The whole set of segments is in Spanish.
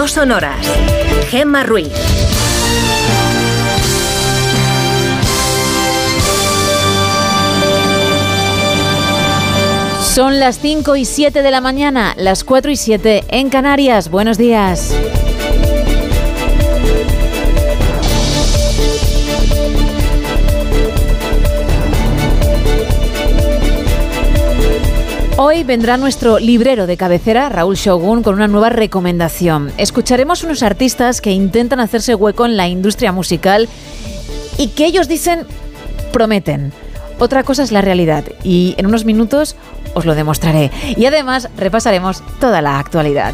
no son horas. Gemma Ruiz. Son las 5 y 7 de la mañana, las 4 y 7 en Canarias. Buenos días. Hoy vendrá nuestro librero de cabecera, Raúl Shogun, con una nueva recomendación. Escucharemos unos artistas que intentan hacerse hueco en la industria musical y que ellos dicen prometen. Otra cosa es la realidad y en unos minutos os lo demostraré. Y además repasaremos toda la actualidad.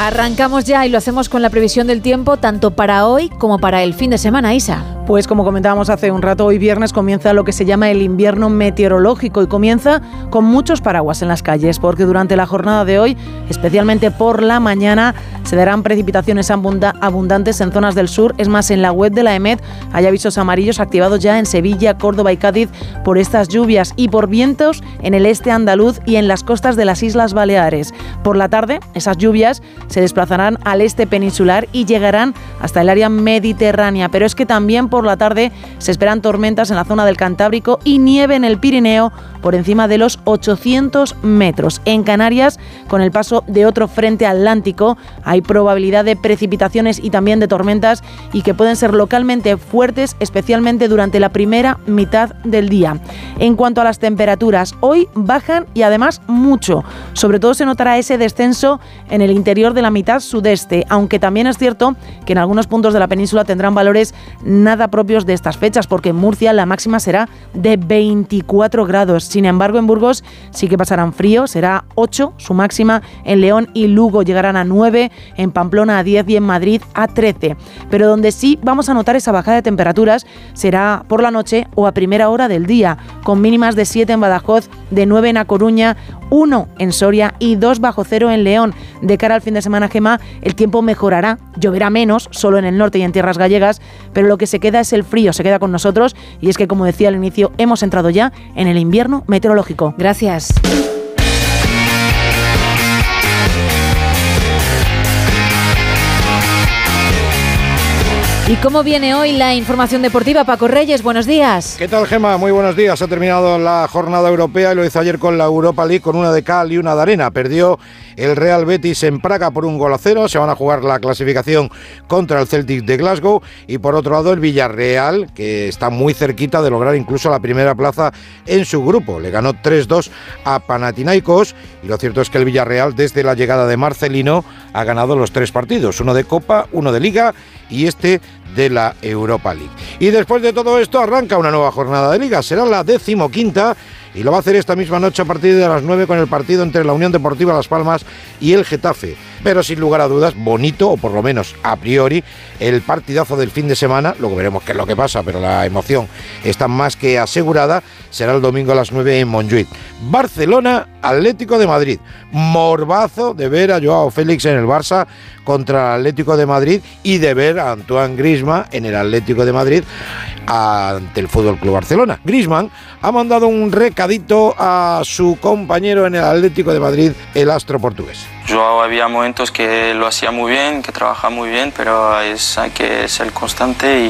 Arrancamos ya y lo hacemos con la previsión del tiempo tanto para hoy como para el fin de semana, Isa. Pues como comentábamos hace un rato, hoy viernes comienza lo que se llama el invierno meteorológico y comienza con muchos paraguas en las calles, porque durante la jornada de hoy, especialmente por la mañana, se darán precipitaciones abundantes en zonas del sur. Es más, en la web de la EMED hay avisos amarillos activados ya en Sevilla, Córdoba y Cádiz por estas lluvias y por vientos en el este andaluz y en las costas de las Islas Baleares. Por la tarde, esas lluvias se desplazarán al este peninsular y llegarán hasta el área mediterránea, pero es que también por la tarde. Se esperan tormentas en la zona del Cantábrico y nieve en el Pirineo por encima de los 800 metros. En Canarias, con el paso de otro frente atlántico, hay probabilidad de precipitaciones y también de tormentas y que pueden ser localmente fuertes, especialmente durante la primera mitad del día. En cuanto a las temperaturas, hoy bajan y además mucho. Sobre todo se notará ese descenso en el interior de la mitad sudeste, aunque también es cierto que en algunos puntos de la península tendrán valores nada propios de estas fechas, porque en Murcia la máxima será de 24 grados. Sin embargo, en Burgos sí que pasarán frío, será 8 su máxima, en León y Lugo llegarán a 9, en Pamplona a 10 y en Madrid a 13. Pero donde sí vamos a notar esa bajada de temperaturas será por la noche o a primera hora del día, con mínimas de 7 en Badajoz, de 9 en A Coruña, 1 en Soria y 2 bajo cero en León. De cara al fin de semana, Gema, el tiempo mejorará, lloverá menos, solo en el norte y en tierras gallegas, pero lo que se queda es el frío, se queda con nosotros y es que, como decía al inicio, hemos entrado ya en el invierno meteorológico. Gracias. ¿Y cómo viene hoy la información deportiva? Paco Reyes, buenos días. ¿Qué tal, Gema? Muy buenos días. Ha terminado la jornada europea y lo hizo ayer con la Europa League con una de cal y una de arena. Perdió el Real Betis en Praga por un gol a cero. Se van a jugar la clasificación contra el Celtic de Glasgow. Y por otro lado, el Villarreal, que está muy cerquita de lograr incluso la primera plaza en su grupo. Le ganó 3-2 a Panathinaikos. Y lo cierto es que el Villarreal, desde la llegada de Marcelino, ha ganado los tres partidos: uno de Copa, uno de Liga y este de la Europa League. Y después de todo esto arranca una nueva jornada de liga, será la decimoquinta y lo va a hacer esta misma noche a partir de las 9 con el partido entre la Unión Deportiva Las Palmas y el Getafe. Pero sin lugar a dudas, bonito, o por lo menos a priori, el partidazo del fin de semana, luego veremos qué es lo que pasa, pero la emoción está más que asegurada, será el domingo a las 9 en Montjuic. Barcelona, Atlético de Madrid. Morbazo de ver a Joao Félix en el Barça contra el Atlético de Madrid y de ver a Antoine Grisma en el Atlético de Madrid ante el Fútbol Club Barcelona. Grisman ha mandado un recadito a su compañero en el Atlético de Madrid, el astro portugués. Joao había momentos que lo hacía muy bien, que trabajaba muy bien, pero es, hay que ser constante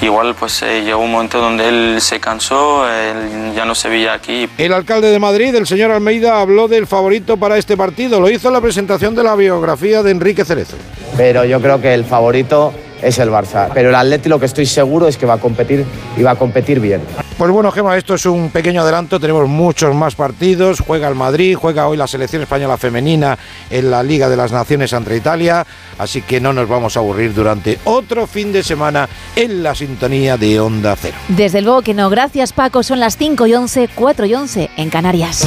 y igual pues eh, llegó un momento donde él se cansó, él ya no se veía aquí. El alcalde de Madrid, el señor Almeida, habló del favorito para este partido. Lo hizo en la presentación de la biografía de Enrique Cerezo. Pero yo creo que el favorito es el Barça. Pero el Atleti lo que estoy seguro es que va a competir y va a competir bien. Pues bueno, Gema, esto es un pequeño adelanto. Tenemos muchos más partidos. Juega el Madrid, juega hoy la selección española femenina en la Liga de las Naciones ante Italia. Así que no nos vamos a aburrir durante otro fin de semana en la sintonía de Onda Cero. Desde luego que no. Gracias, Paco. Son las 5 y 11, 4 y 11 en Canarias.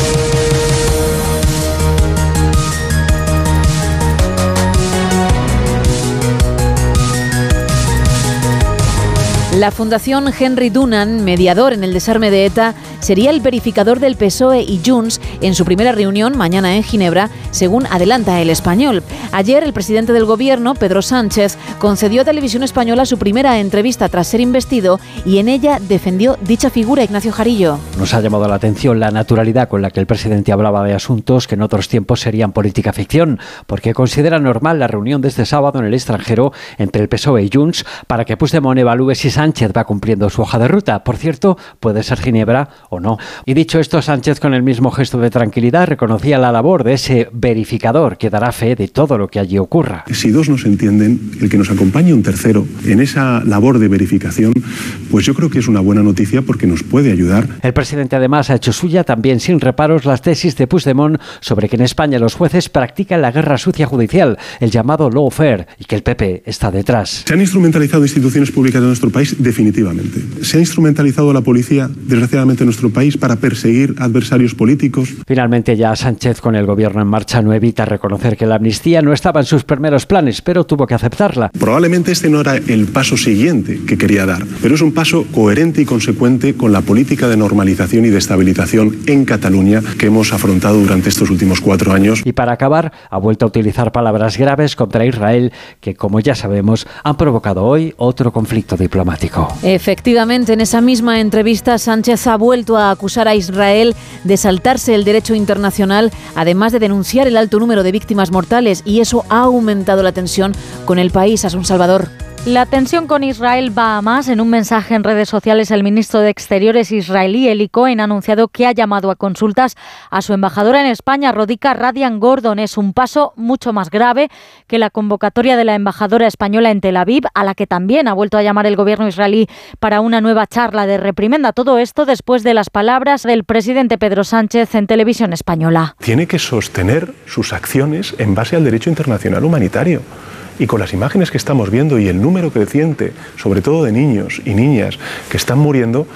La Fundación Henry Dunan, mediador en el desarme de ETA, sería el verificador del PSOE y Junts en su primera reunión mañana en Ginebra, según adelanta el español. Ayer el presidente del gobierno, Pedro Sánchez, concedió a Televisión Española su primera entrevista tras ser investido y en ella defendió dicha figura Ignacio Jarillo. Nos ha llamado la atención la naturalidad con la que el presidente hablaba de asuntos que en otros tiempos serían política ficción, porque considera normal la reunión de este sábado en el extranjero entre el PSOE y Junts para que Puigdemont evalúe si Sánchez va cumpliendo su hoja de ruta. Por cierto, puede ser Ginebra o no. Y dicho esto, Sánchez con el mismo gesto de tranquilidad reconocía la labor de ese verificador que dará fe de todo lo que allí ocurra. Si dos no se entienden, el que nos acompañe un tercero en esa labor de verificación, pues yo creo que es una buena noticia porque nos puede ayudar. El presidente además ha hecho suya también sin reparos las tesis de Puigdemont sobre que en España los jueces practican la guerra sucia judicial, el llamado lawfare, y que el PP está detrás. Se han instrumentalizado instituciones públicas de nuestro país definitivamente. Se ha instrumentalizado la policía, desgraciadamente, en nuestro país para perseguir adversarios políticos. Finalmente, ya Sánchez, con el gobierno en marcha, no evita reconocer que la amnistía no estaba en sus primeros planes, pero tuvo que aceptarla. Probablemente este no era el paso siguiente que quería dar, pero es un paso coherente y consecuente con la política de normalización y de estabilización en Cataluña que hemos afrontado durante estos últimos cuatro años. Y para acabar, ha vuelto a utilizar palabras graves contra Israel que, como ya sabemos, han provocado hoy otro conflicto diplomático. Efectivamente, en esa misma entrevista, Sánchez ha vuelto a acusar a Israel de saltarse el derecho internacional, además de denunciar el alto número de víctimas mortales, y eso ha aumentado la tensión con el país. un Salvador. La tensión con Israel va a más. En un mensaje en redes sociales, el ministro de Exteriores israelí, Eli Cohen, ha anunciado que ha llamado a consultas a su embajadora en España, Rodica Radian Gordon. Es un paso mucho más grave que la convocatoria de la embajadora española en Tel Aviv, a la que también ha vuelto a llamar el gobierno israelí para una nueva charla de reprimenda. Todo esto después de las palabras del presidente Pedro Sánchez en televisión española. Tiene que sostener sus acciones en base al derecho internacional humanitario. Y con las imágenes que estamos viendo y el número creciente, sobre todo de niños y niñas que están muriendo,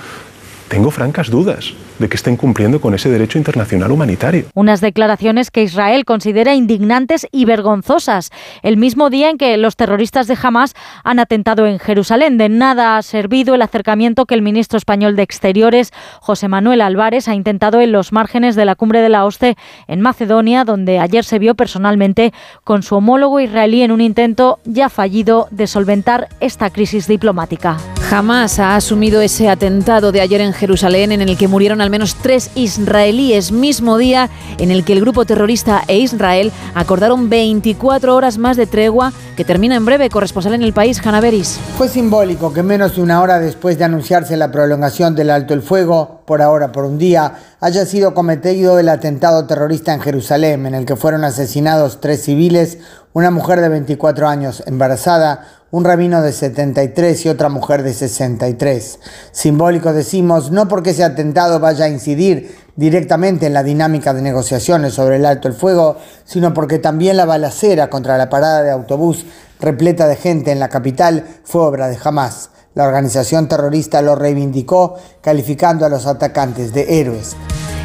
tengo francas dudas de que estén cumpliendo con ese derecho internacional humanitario. Unas declaraciones que Israel considera indignantes y vergonzosas, el mismo día en que los terroristas de Hamas han atentado en Jerusalén. De nada ha servido el acercamiento que el ministro español de Exteriores, José Manuel Álvarez, ha intentado en los márgenes de la cumbre de la OSCE en Macedonia, donde ayer se vio personalmente con su homólogo israelí en un intento ya fallido de solventar esta crisis diplomática. Hamas ha asumido ese atentado de ayer en Jerusalén en el que murieron al menos tres israelíes, mismo día en el que el grupo terrorista e Israel acordaron 24 horas más de tregua que termina en breve. Corresponsal en el país, Hanna Beris. Fue simbólico que menos de una hora después de anunciarse la prolongación del alto el fuego, por ahora por un día, haya sido cometido el atentado terrorista en Jerusalén, en el que fueron asesinados tres civiles, una mujer de 24 años embarazada, un rabino de 73 y otra mujer de 63. Simbólico decimos, no porque ese atentado vaya a incidir directamente en la dinámica de negociaciones sobre el alto el fuego, sino porque también la balacera contra la parada de autobús repleta de gente en la capital fue obra de Hamas. La organización terrorista lo reivindicó, calificando a los atacantes de héroes.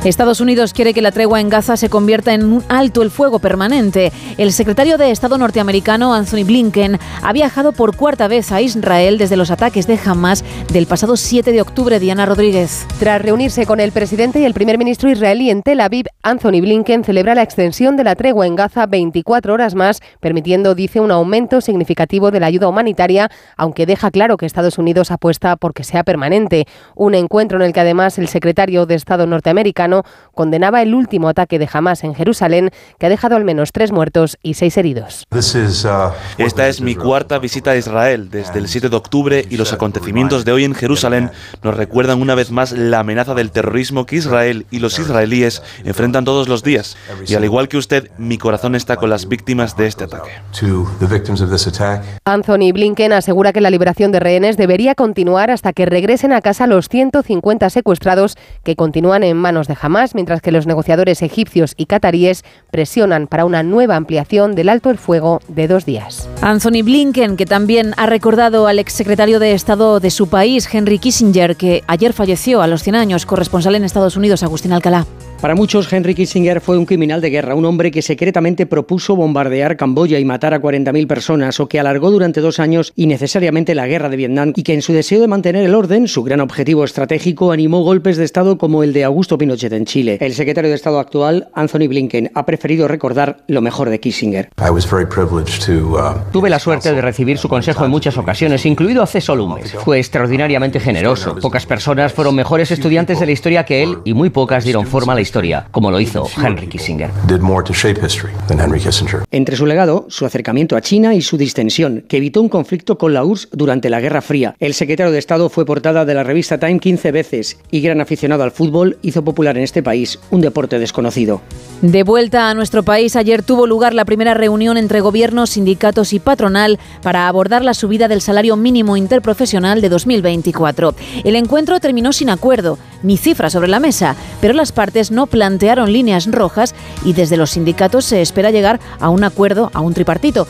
Estados Unidos quiere que la tregua en Gaza se convierta en un alto el fuego permanente. El secretario de Estado norteamericano, Anthony Blinken, ha viajado por cuarta vez a Israel desde los ataques de Hamas del pasado 7 de octubre. Diana Rodríguez. Tras reunirse con el presidente y el primer ministro israelí en Tel Aviv, Anthony Blinken celebra la extensión de la tregua en Gaza 24 horas más, permitiendo, dice, un aumento significativo de la ayuda humanitaria, aunque deja claro que Estados Unidos apuesta por que sea permanente. Un encuentro en el que además el secretario de Estado norteamericano condenaba el último ataque de Hamas en Jerusalén, que ha dejado al menos tres muertos y seis heridos. Uh, Esta es mi cuarta visita a Israel desde el 7 de octubre y los acontecimientos de hoy en Jerusalén nos recuerdan una vez más la amenaza del terrorismo que Israel y los israelíes enfrentan todos los días. Y al igual que usted, mi corazón está con las víctimas de este ataque. Anthony Blinken asegura que la liberación de rehenes debería continuar hasta que regresen a casa los 150 secuestrados que continúan en manos de Hamas, mientras que los negociadores egipcios y cataríes presionan para una nueva ampliación del alto el fuego de dos días. Anthony Blinken, que también ha recordado al exsecretario de Estado de su país, Henry Kissinger, que ayer falleció a los 100 años, corresponsal en Estados Unidos, Agustín Alcalá. Para muchos, Henry Kissinger fue un criminal de guerra, un hombre que secretamente propuso bombardear Camboya y matar a 40.000 personas, o que alargó durante dos años innecesariamente la guerra de Vietnam, y que en su deseo de mantener el orden, su gran objetivo estratégico, animó golpes de Estado como el de Augusto Pinochet en Chile. El secretario de Estado actual, Anthony Blinken, ha preferido recordar lo mejor de Kissinger. Uh, Tuve la suerte de recibir su consejo en muchas ocasiones, incluido hace solo un mes. Fue extraordinariamente generoso. Pocas personas fueron mejores estudiantes de la historia que él y muy pocas dieron forma a la historia como lo hizo Henry Kissinger. Entre su legado, su acercamiento a China y su distensión, que evitó un conflicto con la URSS durante la Guerra Fría. El secretario de Estado fue portada de la revista Time 15 veces y gran aficionado al fútbol hizo popular en este país un deporte desconocido. De vuelta a nuestro país, ayer tuvo lugar la primera reunión entre gobiernos, sindicatos y patronal para abordar la subida del salario mínimo interprofesional de 2024. El encuentro terminó sin acuerdo, ni cifra sobre la mesa, pero las partes no plantearon líneas rojas y desde los sindicatos se espera llegar a un acuerdo, a un tripartito.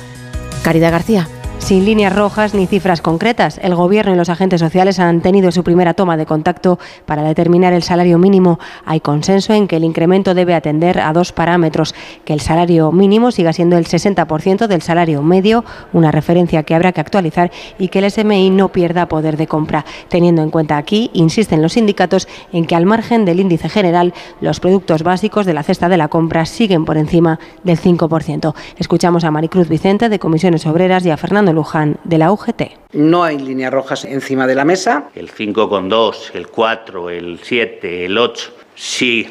Caridad García. Sin líneas rojas ni cifras concretas, el Gobierno y los agentes sociales han tenido su primera toma de contacto para determinar el salario mínimo. Hay consenso en que el incremento debe atender a dos parámetros, que el salario mínimo siga siendo el 60% del salario medio, una referencia que habrá que actualizar, y que el SMI no pierda poder de compra, teniendo en cuenta aquí, insisten los sindicatos, en que al margen del índice general, los productos básicos de la cesta de la compra siguen por encima del 5%. Escuchamos a Maricruz Vicente de Comisiones Obreras y a Fernando Luján, de la UGT. No hay líneas rojas encima de la mesa. El 5,2, el 4, el 7, el 8, sí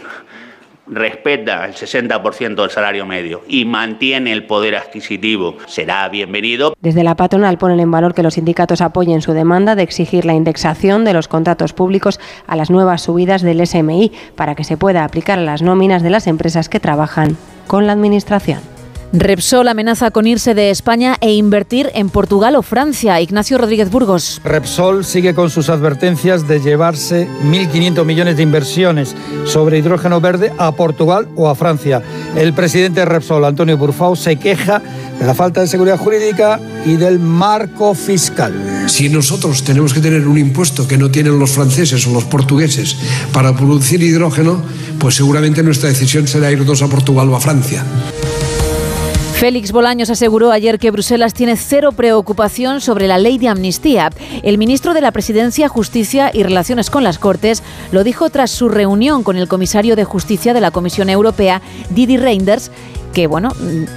respeta el 60% del salario medio y mantiene el poder adquisitivo, será bienvenido. Desde la patronal ponen en valor que los sindicatos apoyen su demanda de exigir la indexación de los contratos públicos a las nuevas subidas del SMI para que se pueda aplicar a las nóminas de las empresas que trabajan con la Administración. Repsol amenaza con irse de España e invertir en Portugal o Francia. Ignacio Rodríguez Burgos. Repsol sigue con sus advertencias de llevarse 1.500 millones de inversiones sobre hidrógeno verde a Portugal o a Francia. El presidente de Repsol, Antonio Burfao, se queja de la falta de seguridad jurídica y del marco fiscal. Si nosotros tenemos que tener un impuesto que no tienen los franceses o los portugueses para producir hidrógeno, pues seguramente nuestra decisión será irnos a Portugal o a Francia. Félix Bolaños aseguró ayer que Bruselas tiene cero preocupación sobre la ley de amnistía. El ministro de la Presidencia, Justicia y Relaciones con las Cortes lo dijo tras su reunión con el comisario de Justicia de la Comisión Europea, Didi Reinders, que, bueno,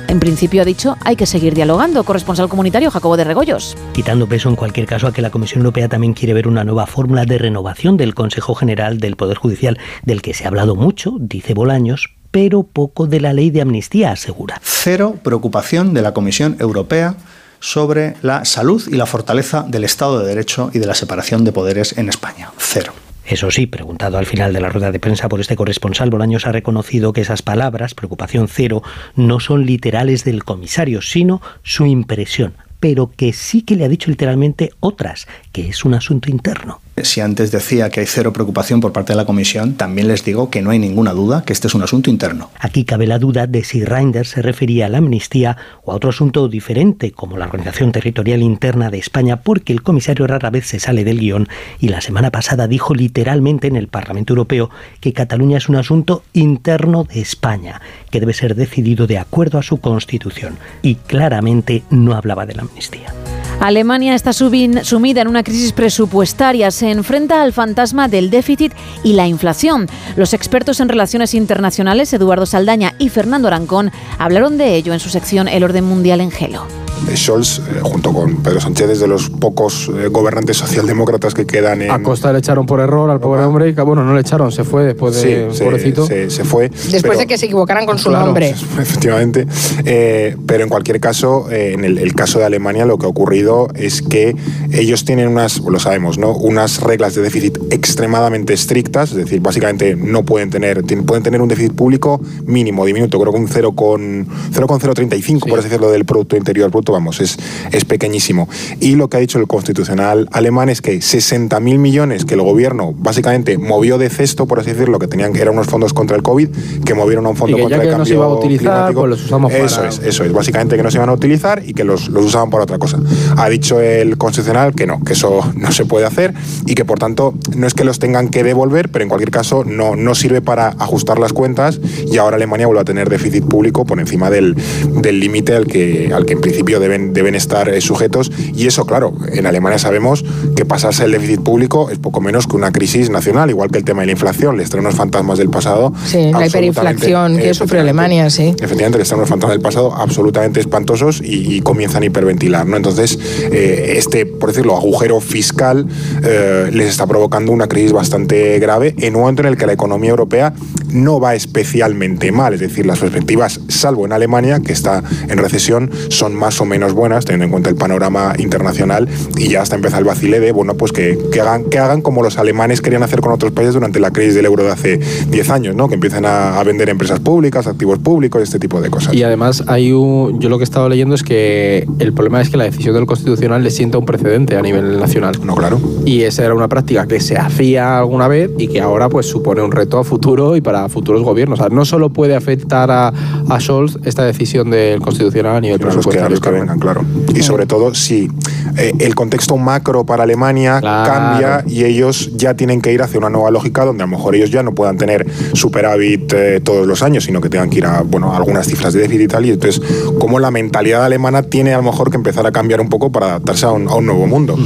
en principio ha dicho hay que seguir dialogando. Corresponsal comunitario Jacobo de Regoyos. Quitando peso en cualquier caso a que la Comisión Europea también quiere ver una nueva fórmula de renovación del Consejo General del Poder Judicial, del que se ha hablado mucho, dice Bolaños, pero poco de la ley de amnistía, asegura. Cero preocupación de la Comisión Europea sobre la salud y la fortaleza del Estado de Derecho y de la separación de poderes en España. Cero. Eso sí, preguntado al final de la rueda de prensa por este corresponsal, Bolaños ha reconocido que esas palabras, preocupación cero, no son literales del comisario, sino su impresión, pero que sí que le ha dicho literalmente otras, que es un asunto interno. Si antes decía que hay cero preocupación por parte de la Comisión, también les digo que no hay ninguna duda que este es un asunto interno. Aquí cabe la duda de si Reinders se refería a la amnistía o a otro asunto diferente, como la organización territorial interna de España, porque el comisario rara vez se sale del guion y la semana pasada dijo literalmente en el Parlamento Europeo que Cataluña es un asunto interno de España, que debe ser decidido de acuerdo a su constitución. Y claramente no hablaba de la amnistía. Alemania está sumida en una crisis presupuestaria, se enfrenta al fantasma del déficit y la inflación. Los expertos en relaciones internacionales, Eduardo Saldaña y Fernando Arancón, hablaron de ello en su sección El orden mundial en Gelo. Scholz, eh, junto con Pedro Sánchez, es de los pocos eh, gobernantes socialdemócratas que quedan en... A Costa le echaron por error al pobre hombre y bueno, no le echaron, se fue después de sí, pobrecito. Se, fue. Después de que se equivocaran con su nombre. Efectivamente. Eh, pero en cualquier caso, en el, caso de Alemania lo que ha ocurrido es que ellos tienen unas, lo sabemos, ¿no? Unas reglas de déficit extremadamente estrictas, es decir, básicamente no pueden tener, pueden tener un déficit público mínimo, diminuto, creo que un 0,035, por así decirlo, del Producto Interior Bruto vamos, es, es pequeñísimo. Y lo que ha dicho el constitucional alemán es que 60.000 millones que el gobierno básicamente movió de cesto, por así decirlo, que tenían que eran unos fondos contra el COVID, que movieron a un fondo contra el cambio no se iba a utilizar, Pues los usamos eso es, eso es, básicamente que no se iban a utilizar y que los, los usaban para otra cosa. Ha dicho el constitucional que no, que eso no se puede hacer y que por tanto no es que los tengan que devolver, pero en cualquier caso no, no sirve para ajustar las cuentas y ahora Alemania vuelve a tener déficit público por encima del límite al, que, al que en principio deben, deben estar eh, sujetos. Y eso, claro, en Alemania sabemos que pasarse el déficit público es poco menos que una crisis nacional, igual que el tema de la inflación, les trae unos fantasmas del pasado. Sí, la hiperinflación que sufre Alemania, sí. Efectivamente, les trae unos fantasmas del pasado absolutamente espantosos y, comienzan a hiperventilar. ¿no? Entonces, eh, este, por decirlo, agujero fiscal eh, les está provocando una crisis bastante grave en un momento en el que la economía europea no va especialmente mal, es decir, las perspectivas, salvo en Alemania, que está en recesión, son más o menos buenas, teniendo en cuenta el panorama internacional, y ya hasta empieza el vacile de, bueno, pues que, que, hagan, que hagan como los alemanes querían hacer con otros países durante la crisis del euro de hace 10 años, ¿no? que empiecen a, a, vender empresas públicas, activos públicos, este tipo de cosas. Y además, hay un, yo lo que he estado leyendo es que el problema es que la decisión del Constitucional le sienta un precedente a nivel nacional. No, claro. Y esa era una práctica que se hacía alguna vez y que ahora pues supone un reto a futuro y para futuros gobiernos. O sea, no solo puede afectar a, a Scholz esta decisión del Constitucional a nivel presupuestario. Vengan, claro. Y sobre todo si eh, el contexto macro para Alemania claro. cambia y ellos ya tienen que ir hacia una nueva lógica donde a lo mejor ellos ya no puedan tener superávit eh, todos los años, sino que tengan que ir a bueno, a algunas cifras de déficit y tal. Y entonces, como la mentalidad alemana tiene a lo mejor que empezar a cambiar un poco para adaptarse a un, a un nuevo mundo.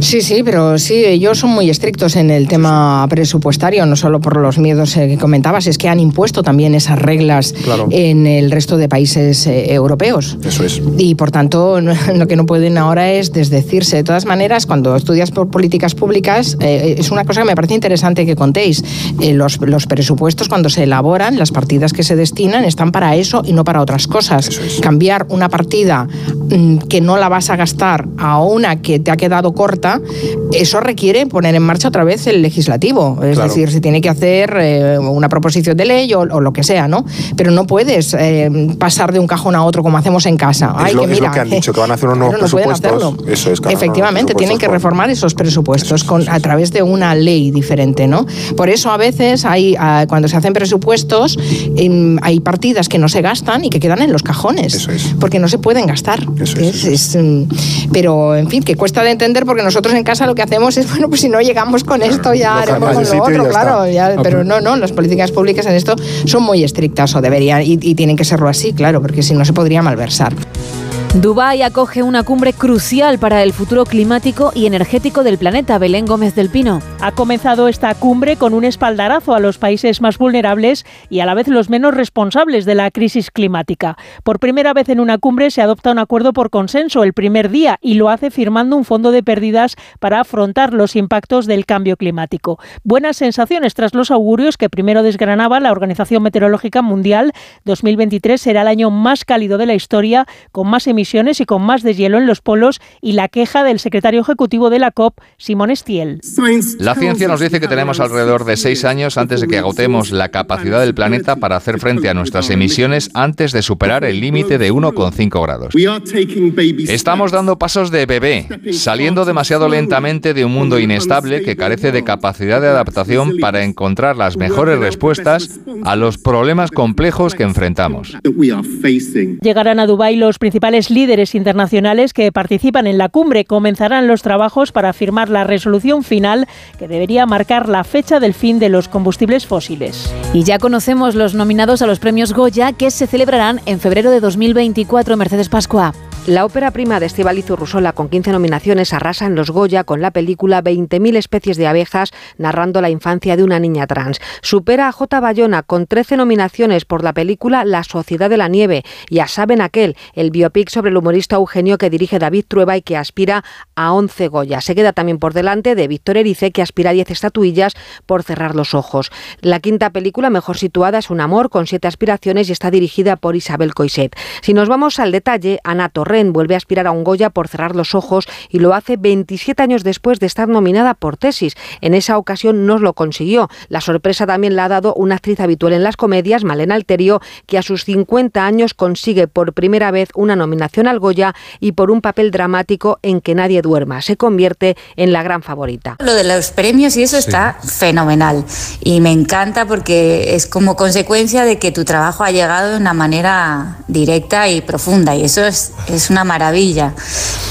Sí, sí, pero sí, ellos son muy estrictos en el tema presupuestario, no solo por los miedos que comentabas, es que han impuesto también esas reglas claro. en el resto de países eh, europeos. Eso es. Y por tanto, lo que no pueden ahora es desdecirse. De todas maneras, cuando estudias por políticas públicas, eh, es una cosa que me parece interesante que contéis. Eh, los, los, presupuestos, cuando se elaboran, las partidas que se destinan están para eso y no para otras cosas. Es. Cambiar una partida mmm, que no la vas a gastar a una que te ha quedado corta, eso requiere poner en marcha otra vez el legislativo. Es claro. decir, se tiene que hacer eh, una proposición de ley o, o, lo que sea, ¿no? Pero no puedes pasar de un cajón a otro como hacemos en casa. Es, Ay, lo, que, lo que han dicho, que van a hacer unos nuevos no presupuestos. Eso es, claro, Efectivamente, tienen que reformar esos presupuestos con, a través de una ley diferente, ¿no? Por eso a veces hay, uh, cuando se hacen presupuestos, hay partidas que no se gastan y que quedan en los cajones. Eso es. Porque no se pueden gastar. Eso es, es, um, pero, en fin, que cuesta de entender porque nosotros en casa lo que hacemos es, bueno, pues si no llegamos con esto ya haremos con lo otro, ya claro. Ya, pero no, no, las políticas públicas en esto son muy estrictas o deberían y, y tienen que serlo así, claro, porque si no se podría malversar. Dubái acoge una cumbre crucial para el futuro climático y energético del planeta. Belén Gómez del Pino. Ha comenzado esta cumbre con un espaldarazo a los países más vulnerables y a la vez los menos responsables de la crisis climática. Por primera vez en una cumbre se adopta un acuerdo por consenso el primer día y lo hace firmando un fondo de pérdidas para afrontar los impactos del cambio climático. Buenas sensaciones tras los augurios que primero desgranaba la Organización Meteorológica Mundial. 2023 será el año más cálido de la historia, con más emisiones y con más deshielo en los polos y la queja del secretario ejecutivo de la COP, Simón Stiel. La ciencia nos dice que tenemos alrededor de seis años antes de que agotemos la capacidad del planeta para hacer frente a nuestras emisiones antes de superar el límite de 1,5 grados. Estamos dando pasos de bebé, saliendo demasiado lentamente de un mundo inestable que carece de capacidad de adaptación para encontrar las mejores respuestas a los problemas complejos que enfrentamos. Llegarán a Dubái los principales líderes internacionales que participan en la cumbre comenzarán los trabajos para firmar la resolución final que debería marcar la fecha del fin de los combustibles fósiles. Y ya conocemos los nominados a los premios Goya que se celebrarán en febrero de 2024. Mercedes Pascua. La ópera prima de Estíbaliz Urrusola, con 15 nominaciones, arrasa en los Goya con la película 20.000 especies de abejas, narrando la infancia de una niña trans. Supera a J. Bayona con 13 nominaciones por la película La Sociedad de la Nieve y a Saben Aquel, el biopic sobre el humorista Eugenio que dirige David Trueba y que aspira a 11 Goya. Se queda también por delante de Víctor Erice, que aspira a 10 estatuillas por cerrar los ojos. La quinta película mejor situada es Un amor con siete aspiraciones y está dirigida por Isabel Coiset. Si nos vamos al detalle, Ana Torres Torrent vuelve a aspirar a un Goya por cerrar los ojos y lo hace 27 años después de estar nominada por Tesis. En esa ocasión no lo consiguió. La sorpresa también la ha dado una actriz habitual en las comedias, Malena Alterio, que a sus 50 años consigue por primera vez una nominación al Goya y por un papel dramático en que nadie duerma. Se convierte en la gran favorita. Lo de los premios y eso está fenomenal y me encanta porque es como consecuencia de que tu trabajo ha llegado de una manera directa y profunda y eso es, es una maravilla.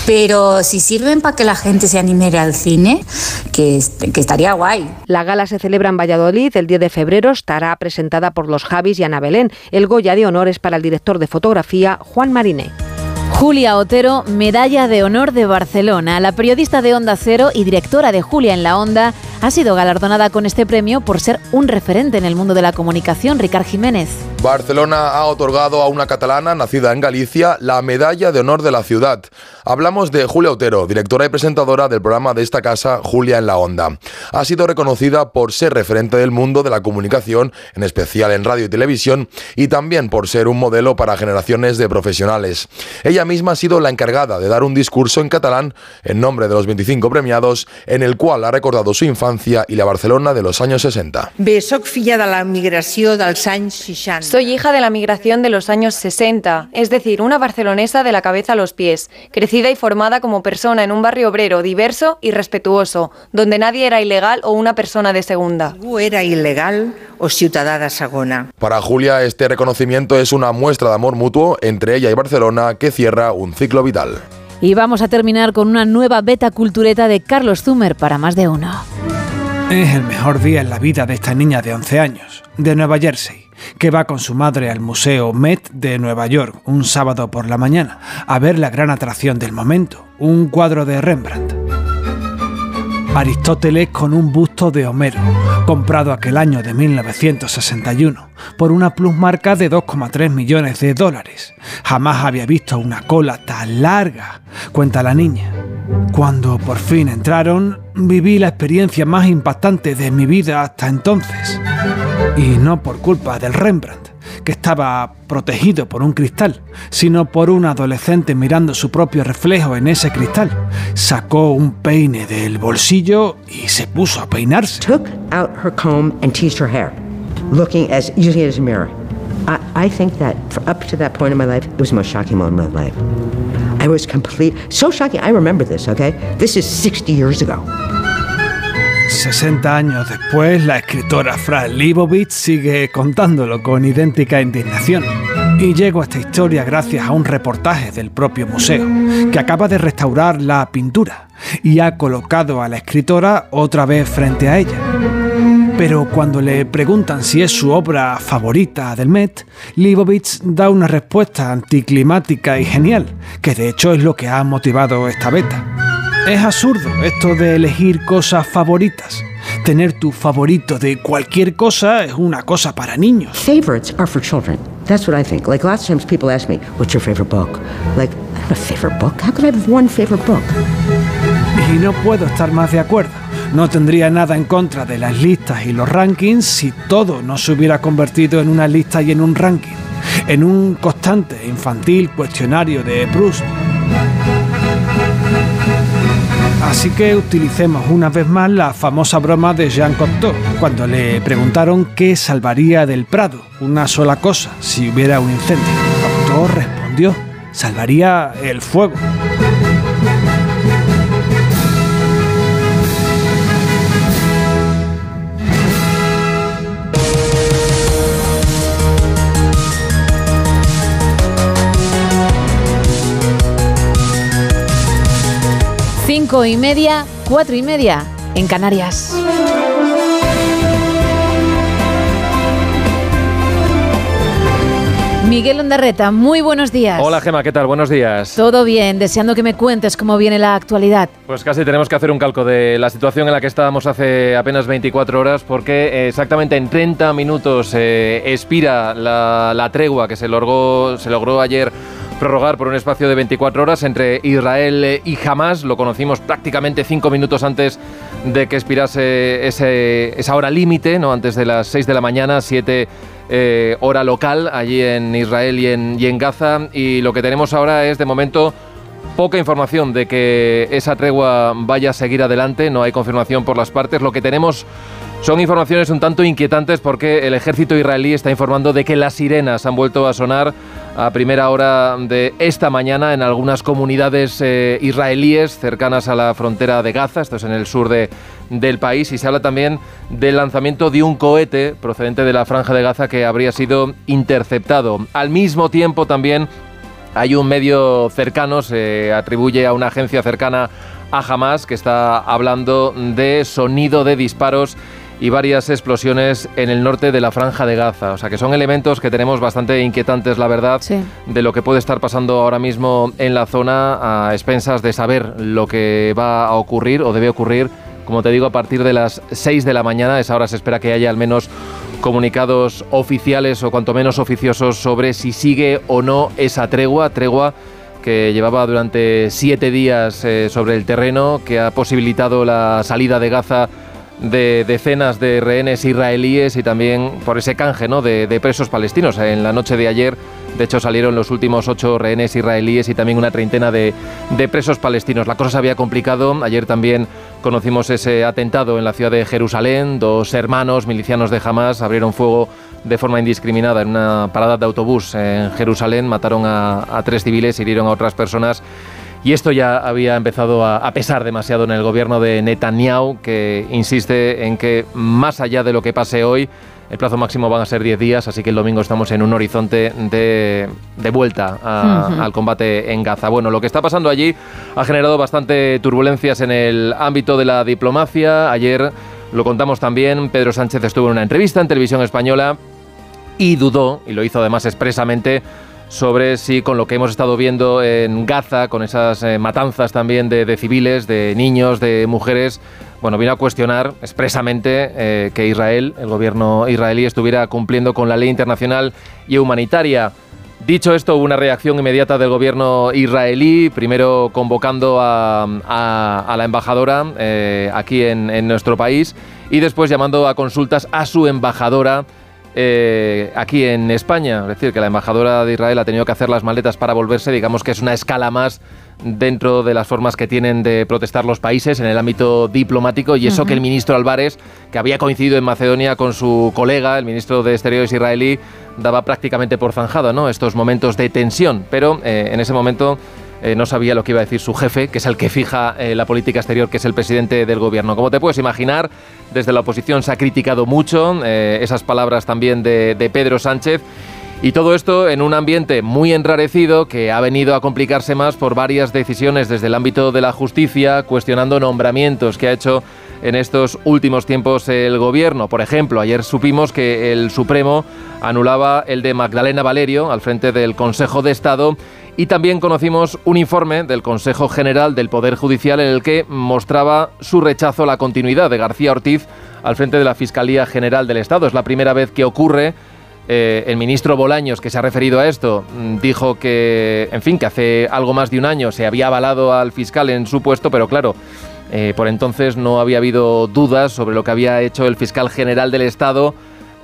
Pero si sirven para que la gente se anime al cine, que, que estaría guay. La gala se celebra en Valladolid el 10 de febrero, estará presentada por los Javis y Ana Belén. El Goya de honor es para el director de fotografía Juan Mariné. Julia Otero, Medalla de Honor de Barcelona. La periodista de Onda Cero y directora de Julia en la Onda ha sido galardonada con este premio por ser un referente en el mundo de la comunicación. Ricard Jiménez. Barcelona ha otorgado a una catalana nacida en Galicia la Medalla de Honor de la Ciudad. Hablamos de Julia Otero, directora y presentadora del programa de esta casa Julia en la Onda. Ha sido reconocida por ser referente del mundo de la comunicación, en especial en radio y televisión, y también por ser un modelo para generaciones de profesionales. Ella misma ha sido la encargada de dar un discurso en catalán en nombre de los 25 premiados, en el cual ha recordado su infancia y la Barcelona de los años 60. Bé, soc filla de la migració dels anys 60. Soy hija de la migración de los años 60, es decir, una barcelonesa de la cabeza a los pies, crecida y formada como persona en un barrio obrero diverso y respetuoso, donde nadie era ilegal o una persona de segunda. Era il·legal o segona. Para Julia, este reconocimiento es una muestra de amor mutuo entre ella y Barcelona que cierra un ciclo vital. Y vamos a terminar con una nueva beta cultureta de Carlos Zumer para más de uno. Es el mejor día en la vida de esta niña de 11 años, de Nueva Jersey, que va con su madre al Museo Met de Nueva York un sábado por la mañana a ver la gran atracción del momento, un cuadro de Rembrandt. Aristóteles con un busto de Homero, comprado aquel año de 1961 por una plusmarca de 2,3 millones de dólares. Jamás había visto una cola tan larga, cuenta la niña. Cuando por fin entraron, viví la experiencia más impactante de mi vida hasta entonces. Y no por culpa del Rembrandt, que estaba protegido por un cristal, sino por un adolescente mirando su propio reflejo en ese cristal. Sacó un peine del bolsillo y se puso a peinarse. took out her comb and teased her hair, looking as using it as a mirror. I, I think that for up to that point in my life, it was the most shocking moment of my life. I was complete, so shocking. I remember this. Okay, this is 60 years ago. 60 años después, la escritora Fran Lebowitz sigue contándolo con idéntica indignación. Y llego a esta historia gracias a un reportaje del propio museo, que acaba de restaurar la pintura y ha colocado a la escritora otra vez frente a ella. Pero cuando le preguntan si es su obra favorita del Met, Leibovitz da una respuesta anticlimática y genial, que de hecho es lo que ha motivado esta beta. Es absurdo esto de elegir cosas favoritas. Tener tu favorito de cualquier cosa es una cosa para niños. Favorites are for children. That's what I think. Like lots of times people ask me, "What's your favorite book?" Like, I have a favorite book. How could I have one favorite book? Y no puedo estar más de acuerdo. No tendría nada en contra de las listas y los rankings si todo no se hubiera convertido en una lista y en un ranking, en un constante infantil cuestionario de Proust. Así que utilicemos una vez más la famosa broma de Jean Cocteau, cuando le preguntaron qué salvaría del Prado, una sola cosa, si hubiera un incendio. Cocteau respondió, salvaría el fuego. Cinco y media, cuatro y media en Canarias. Miguel Ondarreta, muy buenos días. Hola Gema, ¿qué tal? Buenos días. Todo bien, deseando que me cuentes cómo viene la actualidad. Pues casi tenemos que hacer un calco de la situación en la que estábamos hace apenas 24 horas porque eh, exactamente en 30 minutos eh, expira la, la tregua que se logró, se logró ayer prorrogar por un espacio de 24 horas entre Israel y Hamas. Lo conocimos prácticamente cinco minutos antes de que expirase ese, esa hora límite, ¿no? antes de las 6 de la mañana, 7 eh, hora local, allí en Israel y en, y en Gaza. Y lo que tenemos ahora es, de momento, poca información de que esa tregua vaya a seguir adelante, no hay confirmación por las partes. Lo que tenemos son informaciones un tanto inquietantes porque el ejército israelí está informando de que las sirenas han vuelto a sonar a primera hora de esta mañana en algunas comunidades eh, israelíes cercanas a la frontera de Gaza, esto es en el sur de, del país, y se habla también del lanzamiento de un cohete procedente de la franja de Gaza que habría sido interceptado. Al mismo tiempo también hay un medio cercano, se atribuye a una agencia cercana a Hamas que está hablando de sonido de disparos y varias explosiones en el norte de la franja de Gaza. O sea que son elementos que tenemos bastante inquietantes, la verdad, de lo que puede estar pasando ahora mismo en la zona a expensas de saber lo que va a ocurrir o debe ocurrir, como te digo, a partir de las 6 de la mañana. esa hora se espera que haya al menos comunicados oficiales o cuanto menos oficiosos sobre si sigue o no esa tregua, tregua que llevaba durante siete días eh, sobre el terreno, que ha posibilitado la salida de Gaza de decenas de rehenes israelíes y también por ese canje ¿no? de, presos palestinos. En la noche de ayer, de hecho, salieron los últimos ocho rehenes israelíes y también una treintena de, de presos palestinos. La cosa se había complicado. Ayer también conocimos ese atentado en la ciudad de Jerusalén. Dos hermanos milicianos de Hamas abrieron fuego de forma indiscriminada en una parada de autobús en Jerusalén. Mataron a, a tres civiles, hirieron a otras personas. Y esto ya había empezado a, a, pesar demasiado en el gobierno de Netanyahu, que insiste en que más allá de lo que pase hoy, el plazo máximo van a ser 10 días, así que el domingo estamos en un horizonte de, de vuelta a, uh -huh. al combate en Gaza. Bueno, lo que está pasando allí ha generado bastante turbulencias en el ámbito de la diplomacia. Ayer lo contamos también, Pedro Sánchez estuvo en una entrevista en televisión española y dudó, y lo hizo además expresamente, sobre si con lo que hemos estado viendo en Gaza, con esas eh, matanzas también de, civiles, de niños, de mujeres, bueno, vino a cuestionar expresamente eh, que Israel, el gobierno israelí, estuviera cumpliendo con la ley internacional y humanitaria. Dicho esto, hubo una reacción inmediata del gobierno israelí, primero convocando a, la embajadora eh, aquí en nuestro país y después llamando a consultas a su embajadora eh, aquí en España. Es decir, que la embajadora de Israel ha tenido que hacer las maletas para volverse. Digamos que es una escala más dentro de las formas que tienen de protestar los países en el ámbito diplomático. Y eso uh -huh. que el ministro Álvarez, que había coincidido en Macedonia con su colega, el ministro de Exteriores israelí, daba prácticamente por zanjado ¿no? estos momentos de tensión. Pero eh, en ese momento eh, no sabía lo que iba a decir su jefe, que es el que fija eh, la política exterior, que es el presidente del gobierno. Como te puedes imaginar, desde la oposición se ha criticado mucho eh, esas palabras también de, de Pedro Sánchez. Y todo esto en un ambiente muy enrarecido que ha venido a complicarse más por varias decisiones desde el ámbito de la justicia, cuestionando nombramientos que ha hecho en estos últimos tiempos el gobierno. Por ejemplo, ayer supimos que el Supremo anulaba el de Magdalena Valerio al frente del Consejo de Estado y también conocimos un informe del Consejo General del Poder Judicial en el que mostraba su rechazo a la continuidad de García Ortiz al frente de la Fiscalía General del Estado. Es la primera vez que ocurre. Eh, el ministro Bolaños, que se ha referido a esto, dijo que, en fin, que hace algo más de un año se había avalado al fiscal en su puesto, pero claro, eh, por entonces no había habido dudas sobre lo que había hecho el fiscal general del Estado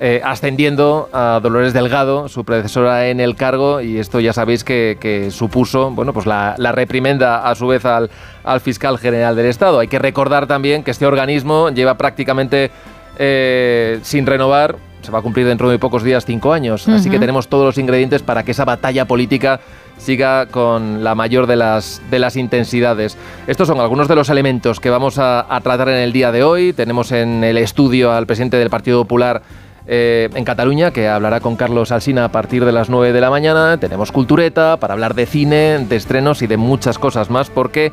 eh, ascendiendo a Dolores Delgado, su predecesora en el cargo, y esto ya sabéis que, que supuso bueno, pues la, la, reprimenda a su vez al, al, fiscal general del Estado. Hay que recordar también que este organismo lleva prácticamente eh, sin renovar. Se va a cumplir dentro de muy pocos días cinco años, uh -huh. así que tenemos todos los ingredientes para que esa batalla política siga con la mayor de las, de las intensidades. Estos son algunos de los elementos que vamos a, a tratar en el día de hoy. Tenemos en el estudio al presidente del Partido Popular, eh, en Cataluña, que hablará con Carlos Alsina a partir de las 9 de la mañana. Tenemos cultureta para hablar de cine, de estrenos y de muchas cosas más, porque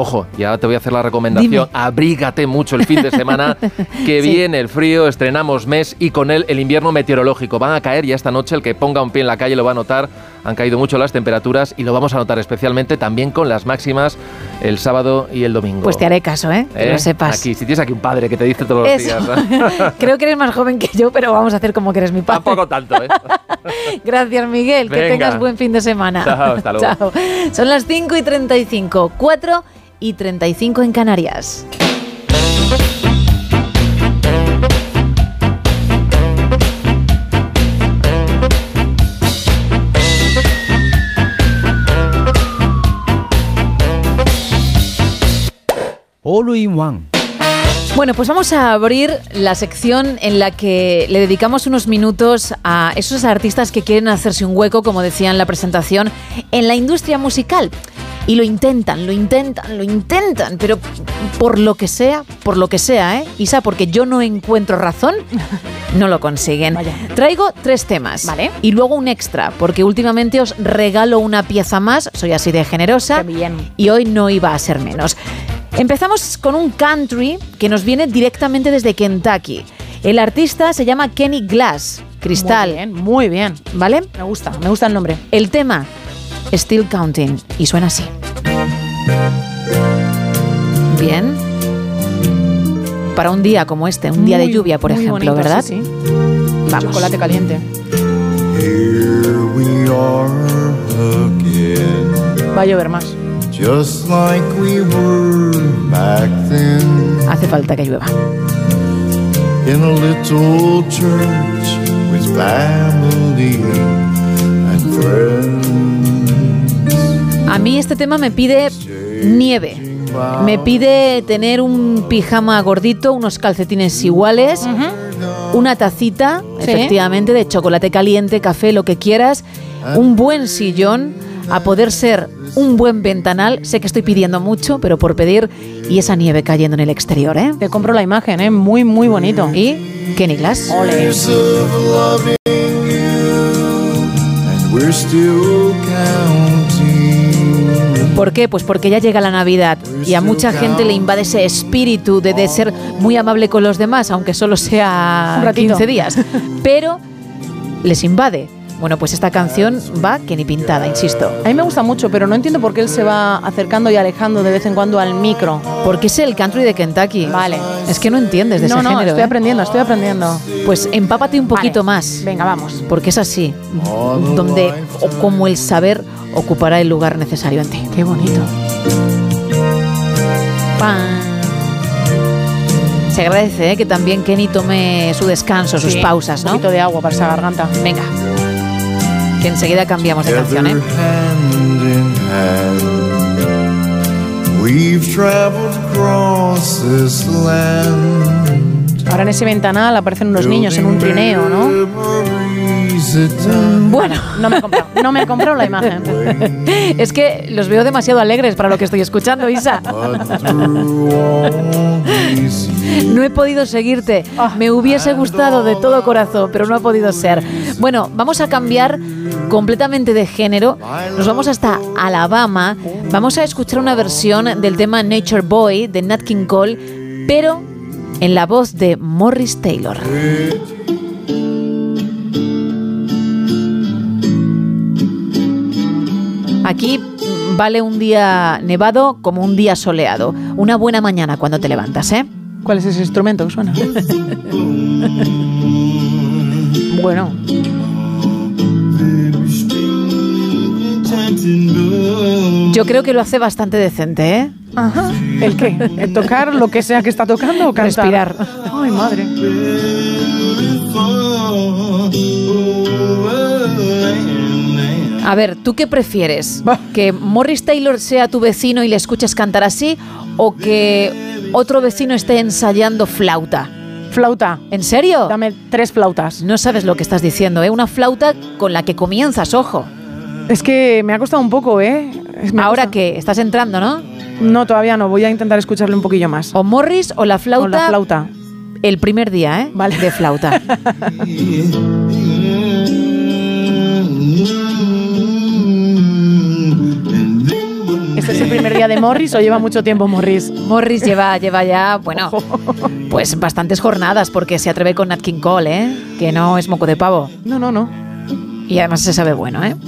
Ojo, ya te voy a hacer la recomendación. Dime. Abrígate mucho el fin de semana, que sí. viene el frío, estrenamos mes y con él el invierno meteorológico. Van a caer ya esta noche, el que ponga un pie en la calle lo va a notar. Han caído mucho las temperaturas y lo vamos a notar especialmente también con las máximas el sábado y el domingo. Pues te haré caso, ¿eh? Que ¿Eh? lo sepas. Aquí, si tienes aquí un padre que te dice todos los días. Creo que eres más joven que yo, pero vamos a hacer como que eres mi padre. Tampoco tanto, ¿eh? Gracias, Miguel. Venga. Que tengas buen fin de semana. Chao, hasta luego. Chao. Son las 5 y 35. 4 y 35 en Canarias. All in one. Bueno, pues vamos a abrir la sección en la que le dedicamos unos minutos a esos artistas que quieren hacerse un hueco, como decía en la presentación, en la industria musical. Y lo intentan, lo intentan, lo intentan, pero por lo que sea, por lo que sea, ¿eh? Isa, porque yo no encuentro razón, no lo consiguen. Traigo tres temas. Vale. Y luego un extra, porque últimamente os regalo una pieza más, soy así de generosa. bien. Y hoy no iba a ser menos. Empezamos con un country que nos viene directamente desde Kentucky. El artista se llama Kenny Glass, Cristal. Muy bien, muy bien. ¿Vale? Me gusta, me gusta el nombre. El tema, Still Counting, y suena así. Bien. Para un día como este, un día de lluvia, por ejemplo, bonito, ¿verdad? sí, sí. Vamos. Chocolate caliente. Here we are again, Va a llover más. Just like we were back then, Hace falta que llueva. in a little church with family and friends. A mí este tema me pide nieve. Me pide tener un pijama gordito, unos calcetines iguales, una tacita, Sí. efectivamente, de chocolate caliente, café, lo que quieras, un buen sillón, a poder ser un buen ventanal. Sé que estoy pidiendo mucho, pero por pedir, y esa nieve cayendo en el exterior, ¿eh? Te compro la imagen, ¿eh? Muy, muy bonito. Y Kenny Glass. Ole. ¿Por qué? Pues porque ya llega la Navidad y a mucha gente le invade ese espíritu de, de ser muy amable con los demás, aunque solo sea Un ratito. 15 días. Pero les invade. Bueno, pues esta canción va que ni pintada, insisto. A mí me gusta mucho, pero no entiendo por qué él se va acercando y alejando de vez en cuando al micro. Porque es el country de Kentucky. Vale. Es que no entiendes de no, ese no, género. estoy ¿eh? aprendiendo, estoy aprendiendo. Pues empápate un poquito más. Venga, vamos. Porque es así, donde o como el saber ocupará el lugar necesario en ti. Qué bonito. Pan. Se agradece ¿eh? que también Kenny tome su descanso, sus pausas, Un ¿no? poquito de agua para esa garganta. Venga. Que enseguida cambiamos de canción, ¿eh? Together hand in hand, we've traveled across this land. Ahora en ese ventanal aparecen unos niños en un trineo, ¿no? Time Bueno, No me he comprado, no me he comprado la imagen. es que los veo demasiado alegres para lo que estoy escuchando, Isa. No he podido seguirte. Me hubiese gustado de todo corazón, pero no ha podido ser. Bueno, vamos a cambiar completamente de género. Nos vamos hasta Alabama. Vamos a escuchar una versión del tema Nature Boy de Nat King Cole, pero en la voz de Morris Taylor. Aquí mm, vale un día nevado como un día soleado. Una buena mañana cuando te levantas, ¿eh? ¿Cuál es ese instrumento que suena? bueno, Yo creo que lo hace bastante decente, ¿eh? Ajá. ¿El qué? ¿El tocar lo que sea que está tocando o cantar? Respirar. Ay, madre. A ver, ¿tú qué prefieres? ¿Que Morris Taylor sea tu vecino y le escuches cantar así? ¿O que otro vecino esté ensayando flauta? Flauta. ¿En serio? Dame tres flautas. No sabes lo que estás diciendo, ¿eh? Una flauta con la que comienzas, ojo. Es que me ha costado un poco, ¿eh? Me Ahora que estás entrando, ¿no? No, todavía no. Voy a intentar escucharle un poquillo más. O Morris o la flauta. Con la flauta. El primer día, ¿eh? Vale. De flauta. ¿Este es el primer día de Morris o lleva mucho tiempo Morris? Morris lleva, lleva ya, bueno, pues bastantes jornadas porque se atreve con Nat King Cole, ¿eh? Que no es moco de pavo. No, no, no. Y además se sabe bueno, ¿eh?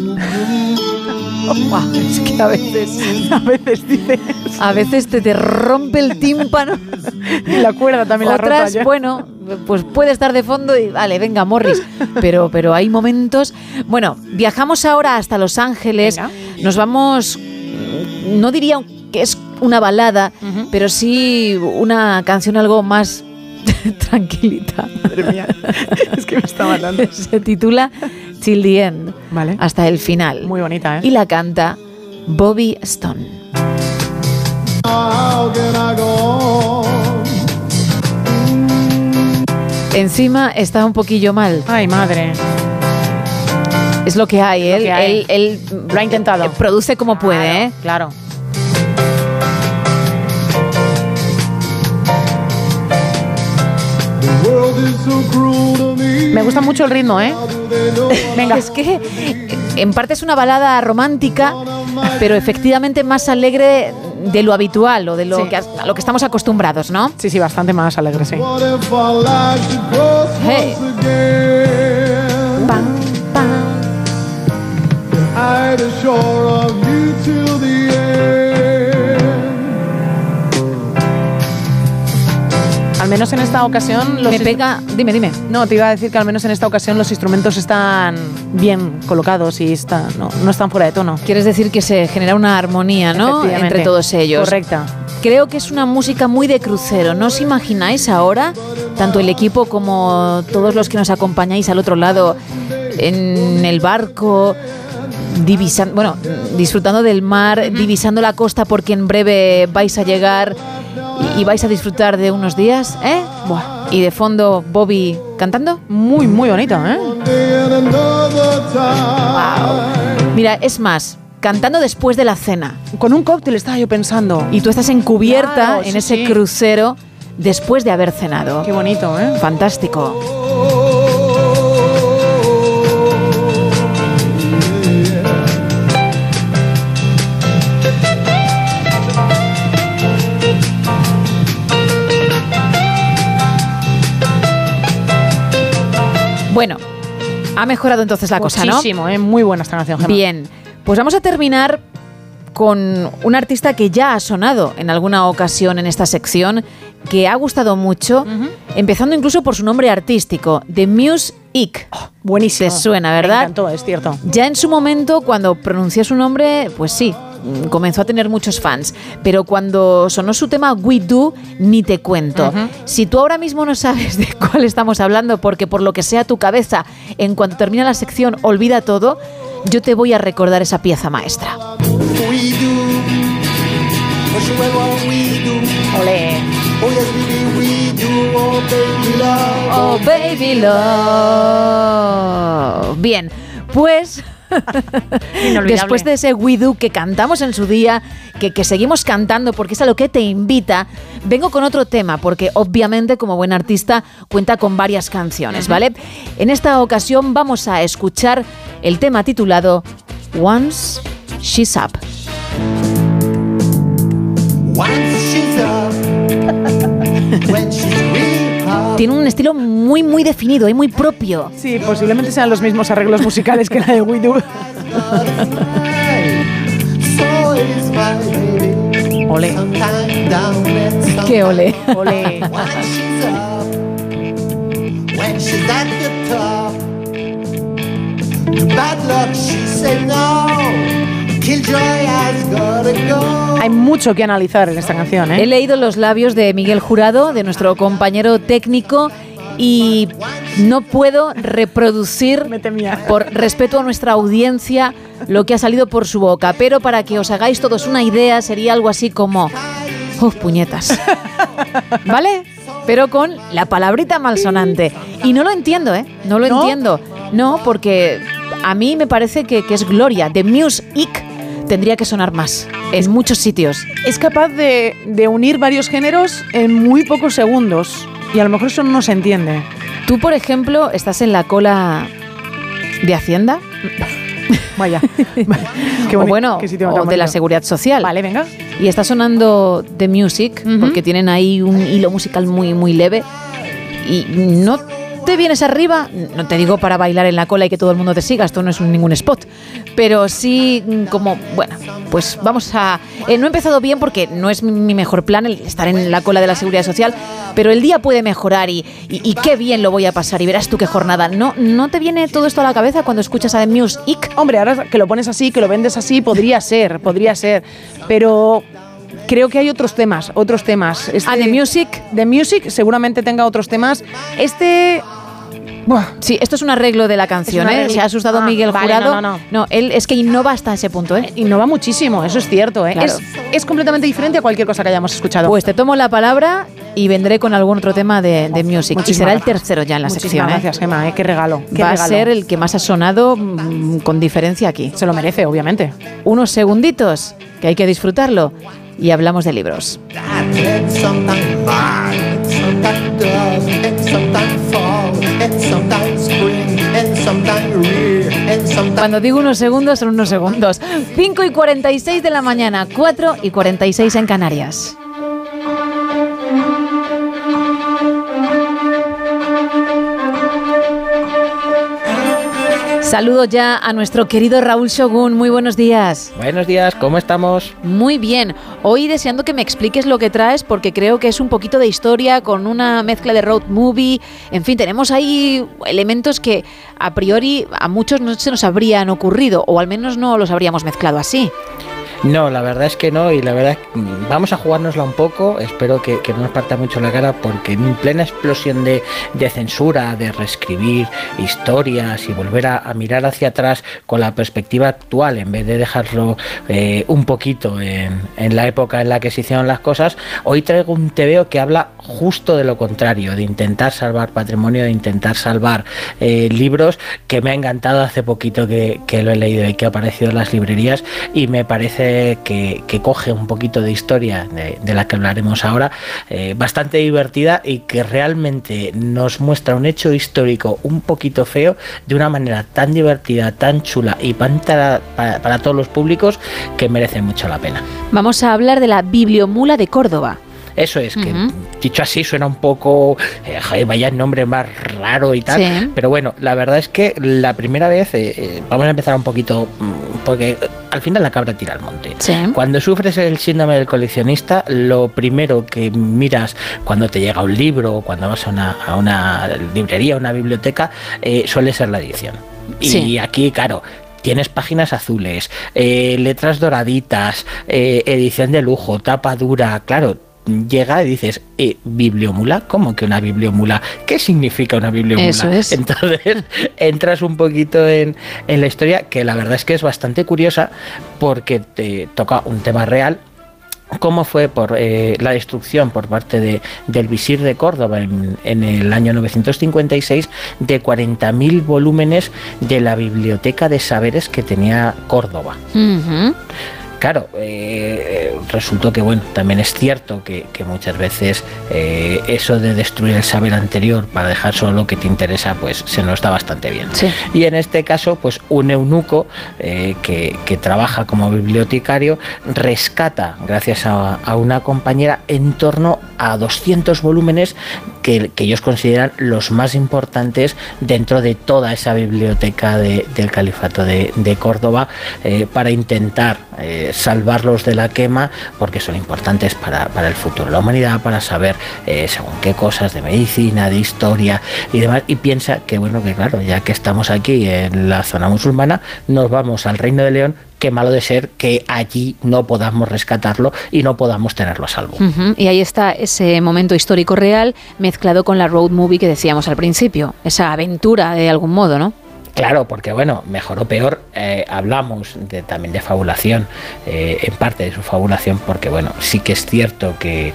Buah, es que a veces, A veces dice. a veces te, te rompe el tímpano. Y la cuerda también la rota Otras, bueno, pues puede estar de fondo y vale, venga, Morris. Pero, pero hay momentos. Bueno, viajamos ahora hasta Los Ángeles. Venga. Nos vamos. No diría que es una balada, pero sí una canción algo más tranquilita. Madre mía. Es que me está matando. Se titula Till the End. Vale. Hasta el final. Muy bonita, ¿eh? Y la canta Bobby Stone. Encima está un poquillo mal. Ay, madre. Es lo que hay, Lo él, que hay. él- él Lo ha intentado. eh, produce como puede, ¿eh? Claro. Me gusta mucho el ritmo, ¿eh? Venga. Es que en parte es una balada romántica, pero efectivamente más alegre de lo habitual o de lo, Sí. que, a lo que estamos acostumbrados, ¿no? Sí, sí, bastante más alegre, sí. Hey. Al menos en esta ocasión los Me pega. Dime, dime. No, te iba a decir que al menos en esta ocasión los instrumentos están bien colocados y están, no, no están fuera de tono. Quieres decir que se genera una armonía, ¿no? Entre todos ellos. Correcta. Creo que es una música muy de crucero. ¿No os imagináis ahora, tanto el equipo como todos los que nos acompañáis al otro lado, en el barco, divisando, bueno, disfrutando del mar, divisando la costa porque en breve vais a llegar y, y vais a disfrutar de unos días, ¿eh? Y de fondo Bobby cantando. Muy, muy bonito, ¿eh? Mira, es más, cantando después de la cena. Con un cóctel estaba yo pensando. Y tú estás encubierta Claro, en sí, ese sí. crucero después de haber cenado. Qué bonito, ¿eh? Fantástico. Bueno, ha mejorado entonces la cosa, ¿no? Muchísimo, ¿eh? Muy buena esta canción, Gemma. Bien, pues vamos a terminar con un artista que ya ha sonado en alguna ocasión en esta sección, que ha gustado mucho, empezando incluso por su nombre artístico, The Muse Ick. buenísimo. Te suena, Me ¿verdad? encantó, es cierto. Ya en su momento, cuando pronuncié su nombre, pues sí, comenzó a tener muchos fans. Pero cuando sonó su tema We Do, ni te cuento. Si tú ahora mismo no sabes de cuál estamos hablando, porque por lo que sea tu cabeza, en cuanto termina la sección, olvida todo, yo te voy a recordar esa pieza maestra. Ole. Oh, baby love. Bien, pues. después de ese We Do que cantamos en su día, que, que seguimos cantando porque es a lo que te invita, vengo con otro tema porque obviamente como buen artista cuenta con varias canciones, ¿vale? En esta ocasión vamos a escuchar el tema titulado Once She's Up. Tiene un estilo muy, muy definido y muy propio. Sí, posiblemente sean los mismos arreglos musicales que la de We Do. Ole. Qué ole. Ole. Hay mucho que analizar en esta canción, He ¿eh? leído los labios de Miguel Jurado, de nuestro compañero técnico, y no puedo reproducir, por respeto a nuestra audiencia, lo que ha salido por su boca. Pero para que os hagáis todos una idea, sería algo así como. ¡Uf, puñetas! ¿Vale? Pero con la palabrita malsonante. Y no lo entiendo, ¿eh? No lo ¿No? entiendo. No, porque a mí me parece que, que es Gloria. The Music tendría que sonar más. En muchos sitios. Es capaz de, de unir varios géneros en muy pocos segundos. Y a lo mejor eso no se entiende. Tú, por ejemplo, estás en la cola de Hacienda. Vaya. Qué o bueno, qué sitio o de la seguridad social. Vale, venga. Y está sonando The Music, porque tienen ahí un hilo musical muy, muy leve. Y no te vienes arriba, no te digo para bailar en la cola y que todo el mundo te siga, esto no es ningún spot, pero sí mm, como, bueno, pues vamos a... eh, no he empezado bien porque no es mi, mejor plan el estar en la cola de la seguridad social, pero el día puede mejorar y, qué bien lo voy a pasar y verás tú qué jornada. ¿No, ¿No te viene todo esto a la cabeza cuando escuchas a The Music? Hombre, ahora que lo pones así, que lo vendes así, podría ser, podría ser. Pero creo que hay otros temas, otros temas. Este, Ah, The Music. The Music seguramente tenga otros temas. Este Sí, esto es un arreglo de la canción, ¿eh? Se ha asustado Ah, Miguel vale, Jurado. no, no, no. él es que innova hasta ese punto, ¿eh? Innova muchísimo, eso es cierto, ¿eh? Claro. Es, es completamente diferente a cualquier cosa que hayamos escuchado. Pues te tomo la palabra y vendré con algún otro tema de, de music. y Muchísimas será el tercero ya en la Muchísimas sección. ¿eh? gracias, Gemma, ¿eh? Qué regalo. Qué Va a regalo. ser el que más ha sonado mm, con diferencia aquí. Se lo merece, obviamente. Unos segunditos que hay que disfrutarlo y hablamos de libros. Cuando digo unos segundos, son unos segundos. 5 y 46 de la mañana, 4 y 46 en Canarias. Saludo ya a nuestro querido Raúl Shogun. Muy buenos días. Buenos días, ¿cómo estamos? Muy bien. Hoy deseando que me expliques lo que traes porque creo que es un poquito de historia con una mezcla de road movie. En fin, tenemos ahí elementos que a priori a muchos no se nos habrían ocurrido o al menos no los habríamos mezclado así. No, la verdad es que no, y la verdad vamos a jugárnosla un poco, espero que, que no nos parta mucho la cara, porque en plena explosión de, de censura, de reescribir historias y volver a, mirar hacia atrás con la perspectiva actual, en vez de dejarlo eh, un poquito en, en la época en la que se hicieron las cosas, hoy traigo un TVO que habla justo de lo contrario, de intentar salvar patrimonio, de intentar salvar eh, libros, que me ha encantado hace poquito que, que lo he leído y que ha aparecido en las librerías, y me parece que, coge un poquito de historia de, la que hablaremos ahora, eh, bastante divertida y que realmente nos muestra un hecho histórico un poquito feo de una manera tan divertida, tan chula y para- para todos los públicos que merece mucho la pena. Vamos a hablar de la Bibliomula de Córdoba. Eso es, que dicho así suena un poco, eh, vaya nombre más raro y tal. Sí. Pero bueno, la verdad es que la primera vez, eh, eh, vamos a empezar un poquito, mm, porque al final la cabra tira al monte. Cuando sufres el síndrome del coleccionista, lo primero que miras cuando te llega un libro o cuando vas a una, a una librería, a una biblioteca, eh, suele ser la edición. Y Sí. aquí, claro, Tienes páginas azules, eh, letras doraditas, eh, edición de lujo, tapa dura, claro. Llega y dices, eh, ¿bibliomula? ¿Cómo que una bibliomula? ¿Qué significa una bibliomula? Eso es. Entonces entras un poquito en, en la historia, que la verdad es que es bastante curiosa porque te toca un tema real, cómo fue por eh, la destrucción por parte de, del visir de Córdoba en, en el año 956 de 40.000 volúmenes de la biblioteca de saberes que tenía Córdoba. Ujú. Claro, eh, resultó que bueno, también es cierto que, que muchas veces eh, eso de destruir el saber anterior para dejar solo lo que te interesa, pues se nos da bastante bien. Y en este caso, pues un eunuco eh, que, que trabaja como bibliotecario rescata, gracias a, a una compañera, en torno a 200 volúmenes que, que ellos consideran los más importantes dentro de toda esa biblioteca de- del califato de, de Córdoba eh, para intentar salvarlos de la quema porque son importantes para, para el futuro de la humanidad, para saber eh, según qué cosas de medicina, de historia y demás. Y piensa que, bueno, que claro, ya que estamos aquí en la zona musulmana, nos vamos al Reino de León. Qué malo de ser que allí no podamos rescatarlo y no podamos tenerlo a salvo. Y ahí está ese momento histórico real mezclado con la road movie que decíamos al principio, esa aventura de algún modo, ¿no? Claro, porque bueno, mejor o peor, eh, hablamos de, también de fabulación, eh, en parte de su fabulación, porque bueno, sí que es cierto que,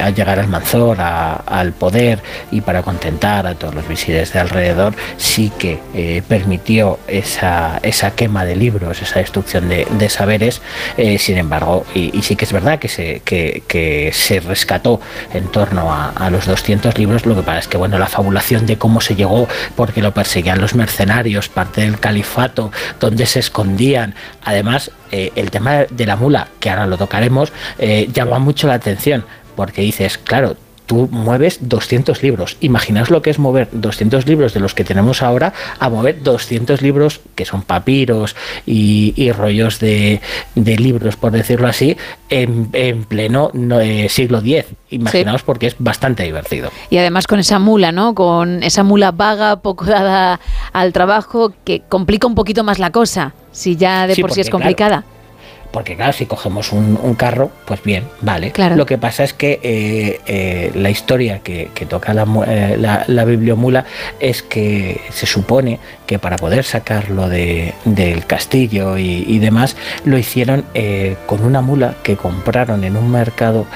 al llegar al Manzor, a- al poder y para contentar a todos los visires de alrededor, sí que eh, permitió esa, esa quema de libros, esa destrucción de, saberes, sin embargo, y, sí que es verdad que se, que, que se rescató en torno a, a los 200 libros, lo que pasa es que bueno, la fabulación de cómo se llegó, porque lo perseguían los mercenarios, parte del califato, donde se escondían. Además, eh, el tema de la mula, que ahora lo tocaremos, eh, llama mucho la atención, porque dices, claro, tú mueves 200 libros. Imaginaos lo que es mover 200 libros de los que tenemos ahora a mover 200 libros que son papiros y, y rollos de, de libros, por decirlo así, en, en pleno no, eh, siglo X. Imaginaos porque es bastante divertido. Y además con esa mula, ¿no? Con esa mula vaga, poco dada al trabajo, que complica un poquito más la cosa, si ya de Sí, por sí es complicada. Porque claro, si cogemos un, un carro, pues bien, vale. Claro. Lo que pasa es que eh, eh, la historia que, que toca la, eh, la, la bibliomula es que se supone que para poder sacarlo de- del castillo y, y demás, lo hicieron con una mula que compraron en un mercado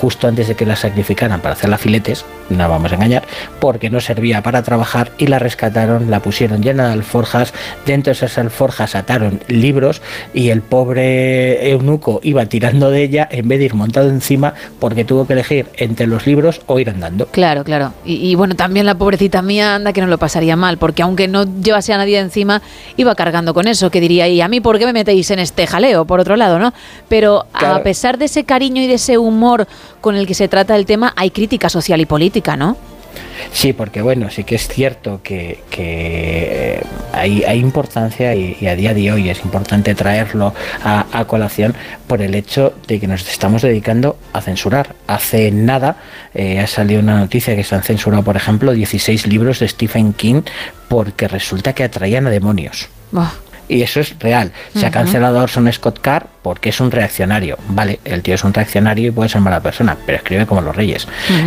justo antes de que la sacrificaran para hacerla filetes, no vamos a engañar, porque no servía para trabajar y la rescataron, la pusieron llena de alforjas, dentro de esas alforjas ataron libros y el pobre eunuco iba tirando de ella en vez de ir montado encima porque tuvo que elegir entre los libros o ir andando. Claro, claro. Y, y bueno, también la pobrecita mía anda que no lo pasaría mal, porque aunque no llevase a nadie encima, iba cargando con eso, que diría, ¿y a mí por qué me metéis en este jaleo? Por otro lado, ¿no? Pero a pesar de ese cariño y de ese humor con el que se trata el tema, hay crítica social y política, ¿no? Sí, porque bueno, sí que es cierto que, que, eh, hay, hay importancia y, y a día de hoy es importante traerlo a, a colación por el hecho de que nos estamos dedicando a censurar. Hace nada eh, ha salido una noticia que se han censurado, por ejemplo, 16 libros de Stephen King porque resulta que atraían a demonios. Y eso es real. Se ha cancelado a Orson Scott Card porque es un reaccionario. Vale, el tío es un reaccionario y puede ser mala persona, pero escribe como los reyes.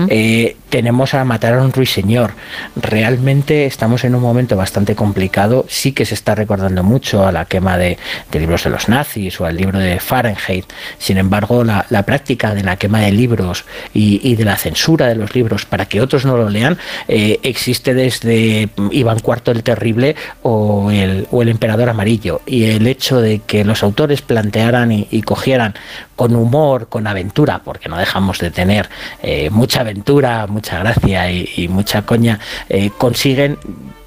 Eh, tenemos a matar a un ruiseñor. Realmente estamos en un momento bastante complicado. Sí que se está recordando mucho a la quema de, de libros de los nazis o al libro de Fahrenheit. Sin embargo, la, la práctica de la quema de libros y, y de la censura de los libros para que otros no lo lean eh, existe desde Iván IV el Terrible o el, o el Emperador Amarillo. Y el hecho de que los autores plantearan y, y cogieran con humor, con aventura, porque no dejamos de tener eh, mucha aventura, mucha gracia y, y mucha coña, eh, consiguen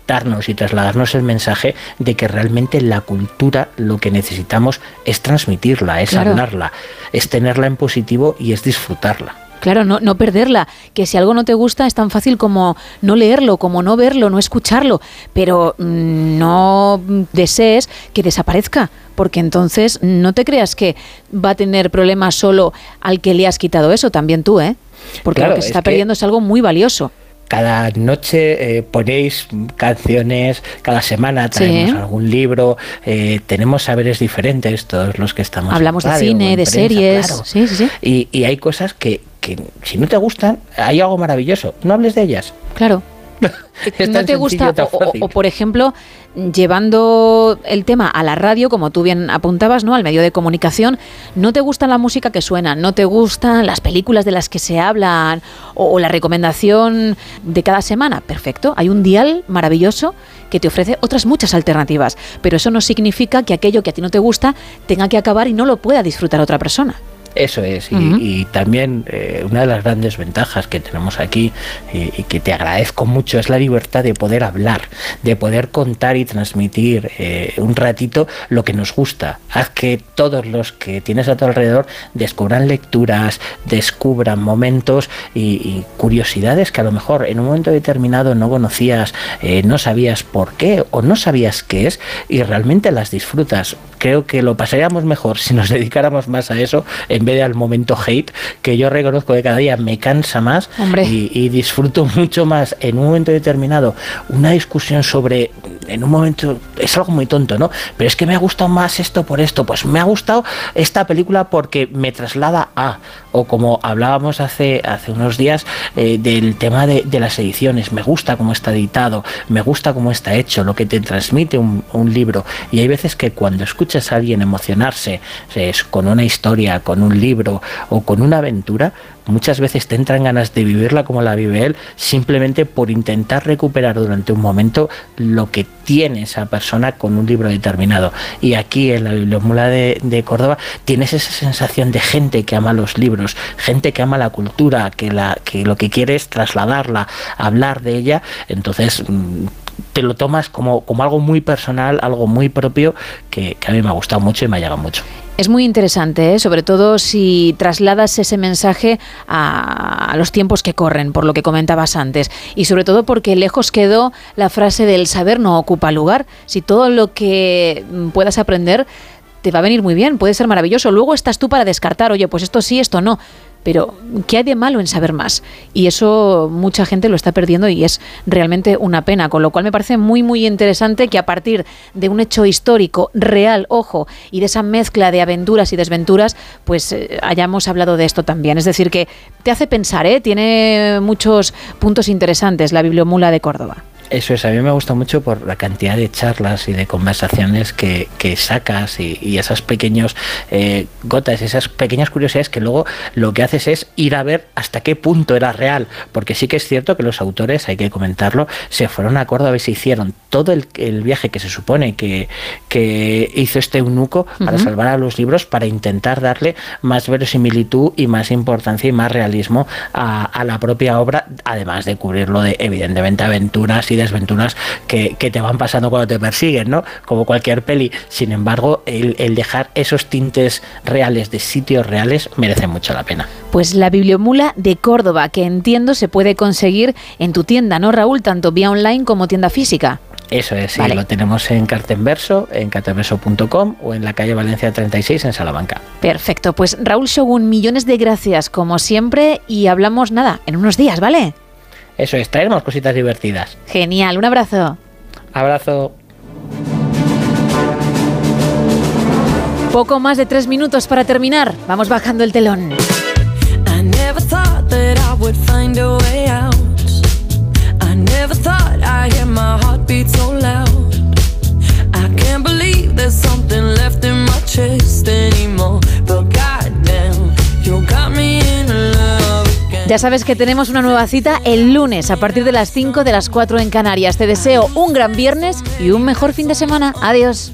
darnos y trasladarnos el mensaje de que realmente la cultura lo que necesitamos es transmitirla, es Claro. hablarla, es tenerla en positivo y es disfrutarla. Claro, no, no perderla. Que si algo no te gusta es tan fácil como no leerlo, como no verlo, no escucharlo. Pero mm, no desees que desaparezca. Porque entonces no te creas que va a tener problemas solo al que le has quitado eso, también tú, ¿eh? Porque Claro, lo que se es está que- perdiendo es algo muy valioso. Cada noche eh, ponéis canciones, cada semana traemos Sí. algún libro, eh, tenemos saberes diferentes, todos los que estamos. Hablamos de radio cine, en de prensa, series. claro. Sí, sí, sí. Y, y hay cosas que, que si no te gustan, hay algo maravilloso. No hables de ellas. Claro. No te gusta, o, por ejemplo, llevando el tema a la radio, como tú bien apuntabas, ¿no? Al medio de comunicación, no te gusta la música que suena, no te gustan las películas de las que se hablan, o, o la recomendación de cada semana. Perfecto, hay un dial maravilloso que te ofrece otras muchas alternativas, pero eso no significa que aquello que a ti no te gusta tenga que acabar y no lo pueda disfrutar otra persona. Eso es, y, también eh, una de las grandes ventajas que tenemos aquí y, y que te agradezco mucho es la libertad de poder hablar, de poder contar y transmitir eh, un ratito lo que nos gusta. Haz que todos los que tienes a tu alrededor descubran lecturas, descubran momentos y, y curiosidades que a lo mejor en un momento determinado no conocías, eh, no sabías por qué o no sabías qué es y realmente las disfrutas. Creo que lo pasaríamos mejor si nos dedicáramos más a eso en vez de al momento hate, que yo reconozco que cada día me cansa más y, y disfruto mucho más en un momento determinado una discusión sobre, en un momento, es algo muy tonto, ¿no? Pero es que me ha gustado más esto por esto, pues me ha gustado esta película porque me traslada a, o como hablábamos hace, hace unos días eh, del tema de, de las ediciones, me gusta cómo está editado, me gusta cómo está hecho, lo que te transmite un, un libro. Y hay veces que cuando escuchas a alguien emocionarse es, con una historia, con un libro o con una aventura, muchas veces te entran ganas de vivirla como la vive él, simplemente por intentar recuperar durante un momento lo que tiene esa persona con un libro determinado. Y aquí en la Bibliomula de, Córdoba tienes esa sensación de gente que ama los libros, gente que ama la cultura, que, la, que lo que quiere es trasladarla, hablar de ella. Entonces mm, te lo tomas como, como algo muy personal, algo muy propio, que, a mí me ha gustado mucho y me ha llegado mucho. Es muy interesante, ¿eh? sobre todo si trasladas ese mensaje a, a los tiempos que corren, por lo que comentabas antes. Y sobre todo porque lejos quedó la frase del saber no ocupa lugar. Si todo lo que mm, puedas aprender te va a venir muy bien, puede ser maravilloso. Luego estás tú para descartar, oye, pues esto sí, esto no. Pero ¿qué hay de malo en saber más? Y eso mucha gente lo está perdiendo y es realmente una pena, con lo cual me parece muy, muy interesante que a partir de un hecho histórico real, ojo, y de esa mezcla de aventuras y desventuras, pues eh, hayamos hablado de esto también. Es decir, que te hace pensar, ¿eh? tiene muchos puntos interesantes la Bibliomula de Córdoba. Eso es, a mí me gusta mucho por la cantidad de charlas y de conversaciones que, sacas y, esas pequeños eh, gotas, esas pequeñas curiosidades que luego lo que haces es ir a ver hasta qué punto era real, porque sí que es cierto que los autores, hay que comentarlo, se fueron a Córdoba y se hicieron todo el, viaje que se supone que, que hizo este eunuco para salvar a los libros, para intentar darle más verosimilitud y más importancia y más realismo a, a la propia obra, además de cubrirlo de evidentemente aventuras y desventuras que, te van pasando cuando te persiguen, ¿no? Como cualquier peli. Sin embargo, el, dejar esos tintes reales de sitios reales merece mucho la pena. Pues la Bibliomula de Córdoba, que entiendo se puede conseguir en tu tienda, ¿no, Raúl? Tanto vía online como tienda física. Eso es, sí, lo tenemos en Cartenverso, en cartenverso.com o en la calle Valencia 36 en Salamanca. Perfecto, pues Raúl Shogun, millones de gracias como siempre y hablamos nada, en unos días, ¿vale? Eso es, traernos cositas divertidas. Genial, un abrazo. Abrazo. Poco más de tres minutos para terminar. Vamos bajando el telón. I can't believe there's something left in my chest anymore. But Ya sabes que tenemos una nueva cita el lunes a partir de las 5 de las 4 en Canarias. Te deseo un gran viernes y un mejor fin de semana. Adiós.